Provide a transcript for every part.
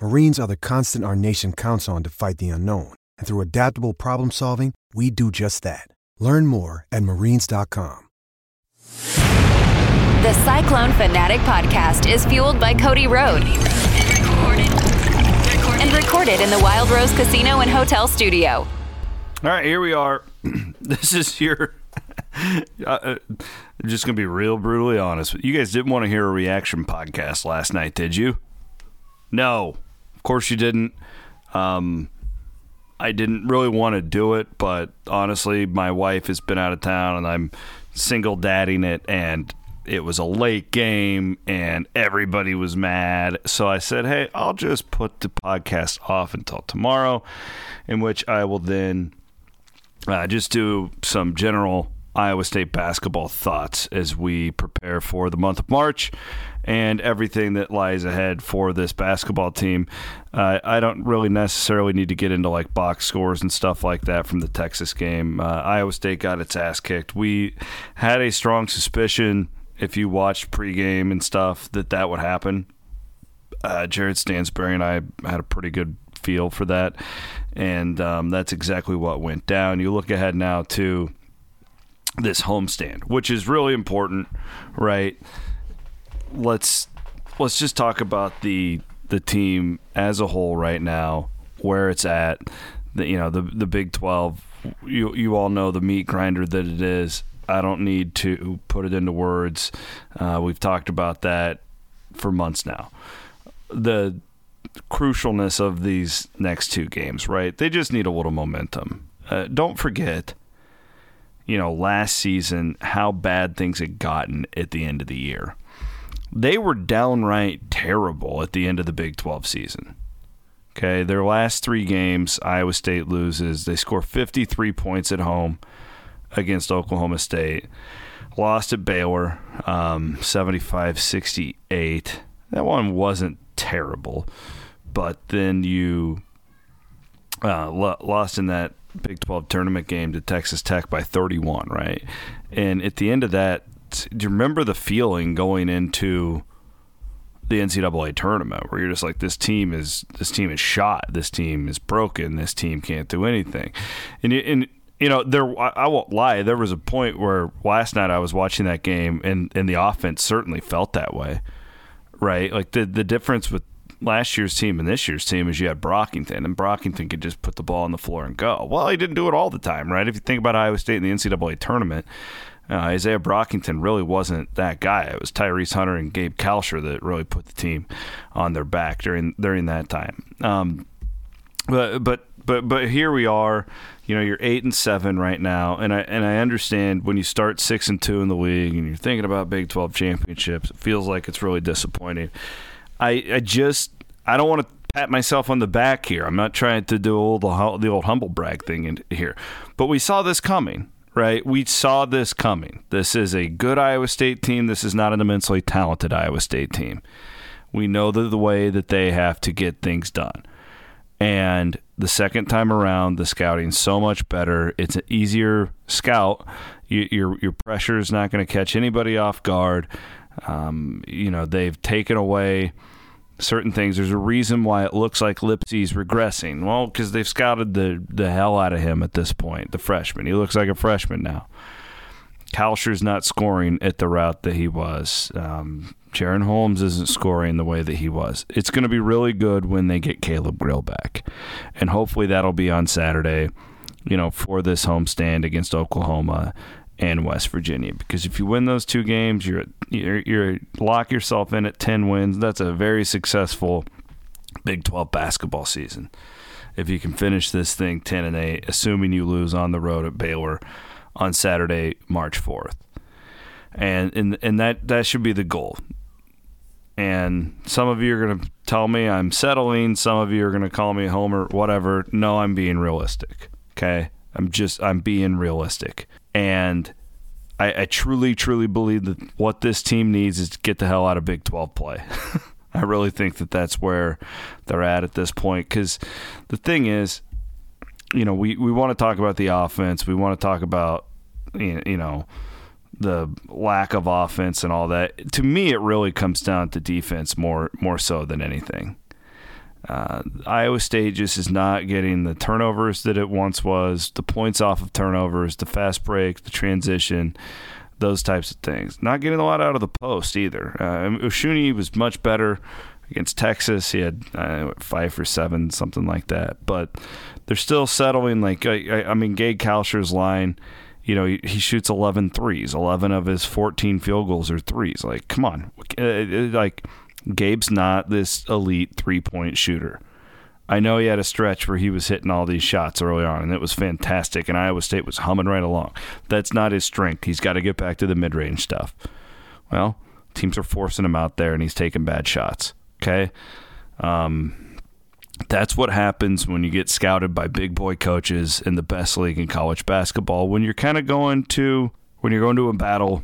Marines are the constant our nation counts on to fight the unknown. And through adaptable problem solving, we do just that. Learn more at marines.com. The Cyclone Fanatic podcast is fueled by Cody Road and recorded in the Wild Rose Casino and Hotel Studio. All right, here we are. this is your. uh, I'm just gonna be real brutally honest. You guys didn't want to hear a reaction podcast last night, did you? No, of course you didn't. Um, I didn't really want to do it, but honestly, my wife has been out of town, and I'm single dadding it, and it was a late game, and everybody was mad. So I said, "Hey, I'll just put the podcast off until tomorrow, in which I will then." Uh, just do some general Iowa State basketball thoughts as we prepare for the month of March and everything that lies ahead for this basketball team. Uh, I don't really necessarily need to get into like box scores and stuff like that from the Texas game. Uh, Iowa State got its ass kicked. We had a strong suspicion, if you watched pregame and stuff, that that would happen. Uh, Jared Stansbury and I had a pretty good feel for that, and um, that's exactly what went down. You look ahead now to this homestand, which is really important, right? Let's let's just talk about the the team as a whole right now, where it's at. The you know the the Big Twelve. You you all know the meat grinder that it is. I don't need to put it into words. Uh, we've talked about that for months now. The crucialness of these next two games, right? They just need a little momentum. Uh, don't forget you know, last season, how bad things had gotten at the end of the year. They were downright terrible at the end of the Big 12 season. Okay, their last three games, Iowa State loses. They score 53 points at home against Oklahoma State. Lost at Baylor, um, 75 68. That one wasn't terrible, but then you uh, lost in that Big 12 tournament game to Texas Tech by 31, right? And at the end of that, do you remember the feeling going into the NCAA tournament where you're just like, this team is this team is shot, this team is broken, this team can't do anything, and and you know there I won't lie, there was a point where last night I was watching that game and and the offense certainly felt that way, right? Like the the difference with last year's team and this year's team is you had Brockington, and Brockington could just put the ball on the floor and go. Well, he didn't do it all the time, right? If you think about Iowa State in the NCAA tournament, uh, Isaiah Brockington really wasn't that guy. It was Tyrese Hunter and Gabe Kalscheur that really put the team on their back during during that time. Um, but but but but here we are. You know, you're eight and seven right now, and I and I understand when you start six and two in the league, and you're thinking about Big Twelve championships. It feels like it's really disappointing. I, I just I don't want to pat myself on the back here. I'm not trying to do all the the old humble brag thing in here, but we saw this coming, right? We saw this coming. This is a good Iowa State team. This is not an immensely talented Iowa State team. We know the, the way that they have to get things done. And the second time around, the scouting's so much better. It's an easier scout. You, your your pressure is not going to catch anybody off guard. Um, you know, they've taken away certain things. There's a reason why it looks like Lipsey's regressing. Well, because they've scouted the the hell out of him at this point, the freshman. He looks like a freshman now. Kalscheur's not scoring at the route that he was. Um, Jaren Holmes isn't scoring the way that he was. It's going to be really good when they get Caleb Grill back, and hopefully that'll be on Saturday. You know, for this homestand against Oklahoma and West Virginia, because if you win those two games, you're you're, you're lock yourself in at ten wins. That's a very successful Big Twelve basketball season. If you can finish this thing ten and eight, assuming you lose on the road at Baylor on Saturday, March fourth, and and and that that should be the goal. And some of you are going to tell me I'm settling. Some of you are going to call me a homer, whatever. No, I'm being realistic. Okay, I'm just I'm being realistic, and I, I truly, truly believe that what this team needs is to get the hell out of Big Twelve play. I really think that that's where they're at at this point. Because the thing is, you know, we, we want to talk about the offense. We want to talk about, you know, the lack of offense and all that. To me, it really comes down to defense more more so than anything. Uh, Iowa State just is not getting the turnovers that it once was, the points off of turnovers, the fast break, the transition, those types of things. Not getting a lot out of the post either. Uh, Osunniyi was much better against Texas. He had uh, five for seven, something like that. But they're still settling. Like I, I mean, Gabe Kalscheur's line you know, he, he shoots 11 threes. 11 of his 14 field goals are threes. Like, come on. Uh, uh, like, Gabe's not this elite three point shooter. I know he had a stretch where he was hitting all these shots early on, and it was fantastic, and Iowa State was humming right along. That's not his strength. He's got to get back to the mid range stuff. Well, teams are forcing him out there, and he's taking bad shots. Okay? Um, that's what happens when you get scouted by big boy coaches in the best league in college basketball when you're kind of going to when you're going to a battle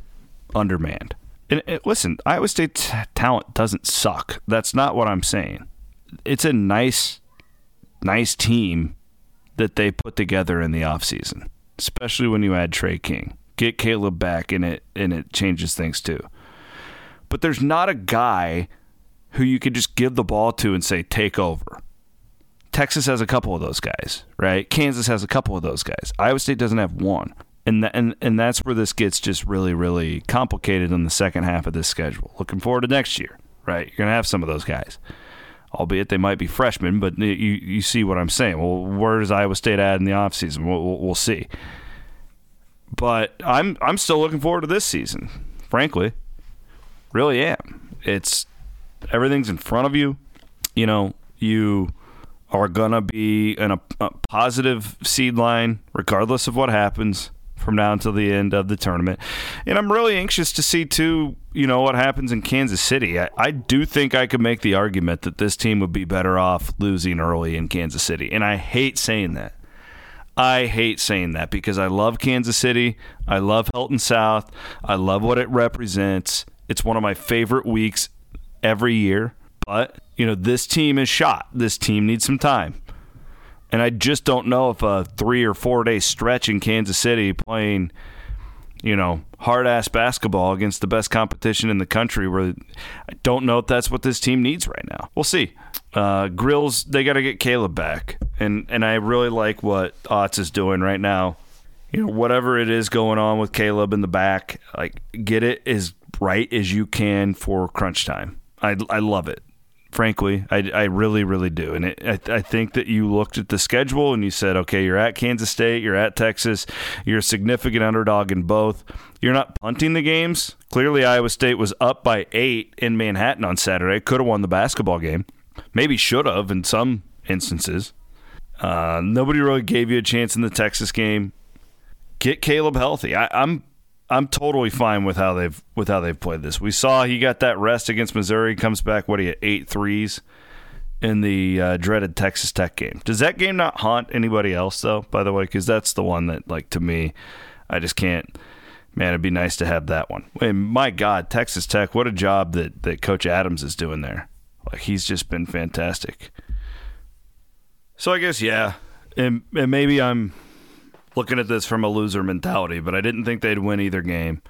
undermanned and, and listen iowa state's talent doesn't suck that's not what i'm saying it's a nice nice team that they put together in the offseason especially when you add Tre King get caleb back and it and it changes things too but there's not a guy who you could just give the ball to and say take over Texas has a couple of those guys, right? Kansas has a couple of those guys. Iowa State doesn't have one. And, th- and and that's where this gets just really really complicated in the second half of this schedule. Looking forward to next year, right? You're gonna have some of those guys, albeit they might be freshmen, but you you see what I'm saying. Well, where does Iowa State add in the offseason? We'll, we'll, see. But I'm I'm still looking forward to this season, frankly. Really am. It's everything's in front of you. You know, you are going to be in a, a, positive seed line, regardless of what happens from now until the end of the tournament. And I'm really anxious to see, too, you know, what happens in Kansas City. I, I do think I could make the argument that this team would be better off losing early in Kansas City. And I hate saying that. I hate saying that because I love Kansas City. I love Hilton South. I love what it represents. It's one of my favorite weeks every year. But you know, this team is shot. This team needs some time. And I just don't know if a three or four day stretch in Kansas City playing, you know, hard ass basketball against the best competition in the country, where I don't know if that's what this team needs right now. We'll see. Uh, Grills, they got to get Caleb back, and and I really like what Otz is doing right now. You know, whatever it is going on with Caleb in the back, like get it as right as you can for crunch time. I I love it frankly. I, I really, really do. And it, I, I think that you looked at the schedule and you said, okay, you're at Kansas State, you're at Texas, you're a significant underdog in both. You're not punting the games. Clearly, Iowa State was up by eight in Manhattan on Saturday. Could have won the basketball game. Maybe should have in some instances. Uh, nobody really gave you a chance in the Texas game. Get Caleb healthy. I, I'm I'm totally fine with how they've with how they've played this. We saw he got that rest against Missouri. Comes back what he had eight threes in the uh, dreaded Texas Tech game. Does that game not haunt anybody else though? By the way, because that's the one that like to me, I just can't. Man, it'd be nice to have that one. And my God, Texas Tech, what a job that that Coach Adams is doing there. Like he's just been fantastic. So I guess yeah, and, and maybe I'm looking at this from a loser mentality, but I didn't think they'd win either game.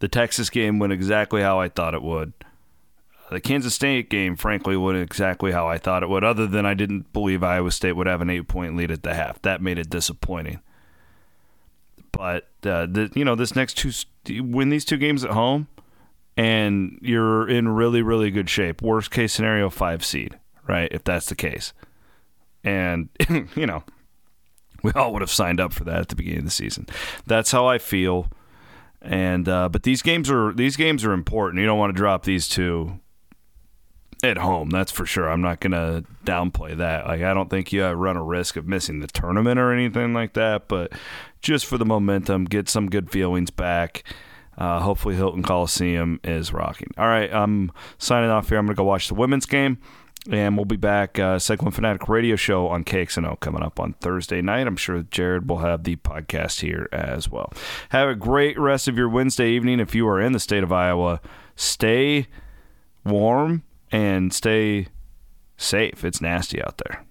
The Texas game went exactly how I thought it would. The Kansas State game, frankly, went exactly how I thought it would, other than I didn't believe Iowa State would have an eight point lead at the half. That made it disappointing. But, uh, the, you know, this next two, win these two games at home, and you're in really, really good shape. Worst case scenario, five seed, right? If that's the case. And, you know, we all would have signed up for that at the beginning of the season. That's how I feel. And uh, but these games are these games are important. You don't want to drop these two at home. That's for sure. I'm not gonna downplay that. Like I don't think you run a risk of missing the tournament or anything like that. But just for the momentum, get some good feelings back. Uh, hopefully, Hilton Coliseum is rocking. All right, I'm signing off here. I'm gonna go watch the women's game. And we'll be back, uh, Cyclone Fanatic radio show on KXNO coming up on Thursday night. I'm sure Jared will have the podcast here as well. Have a great rest of your Wednesday evening. If you are in the state of Iowa, stay warm and stay safe. It's nasty out there.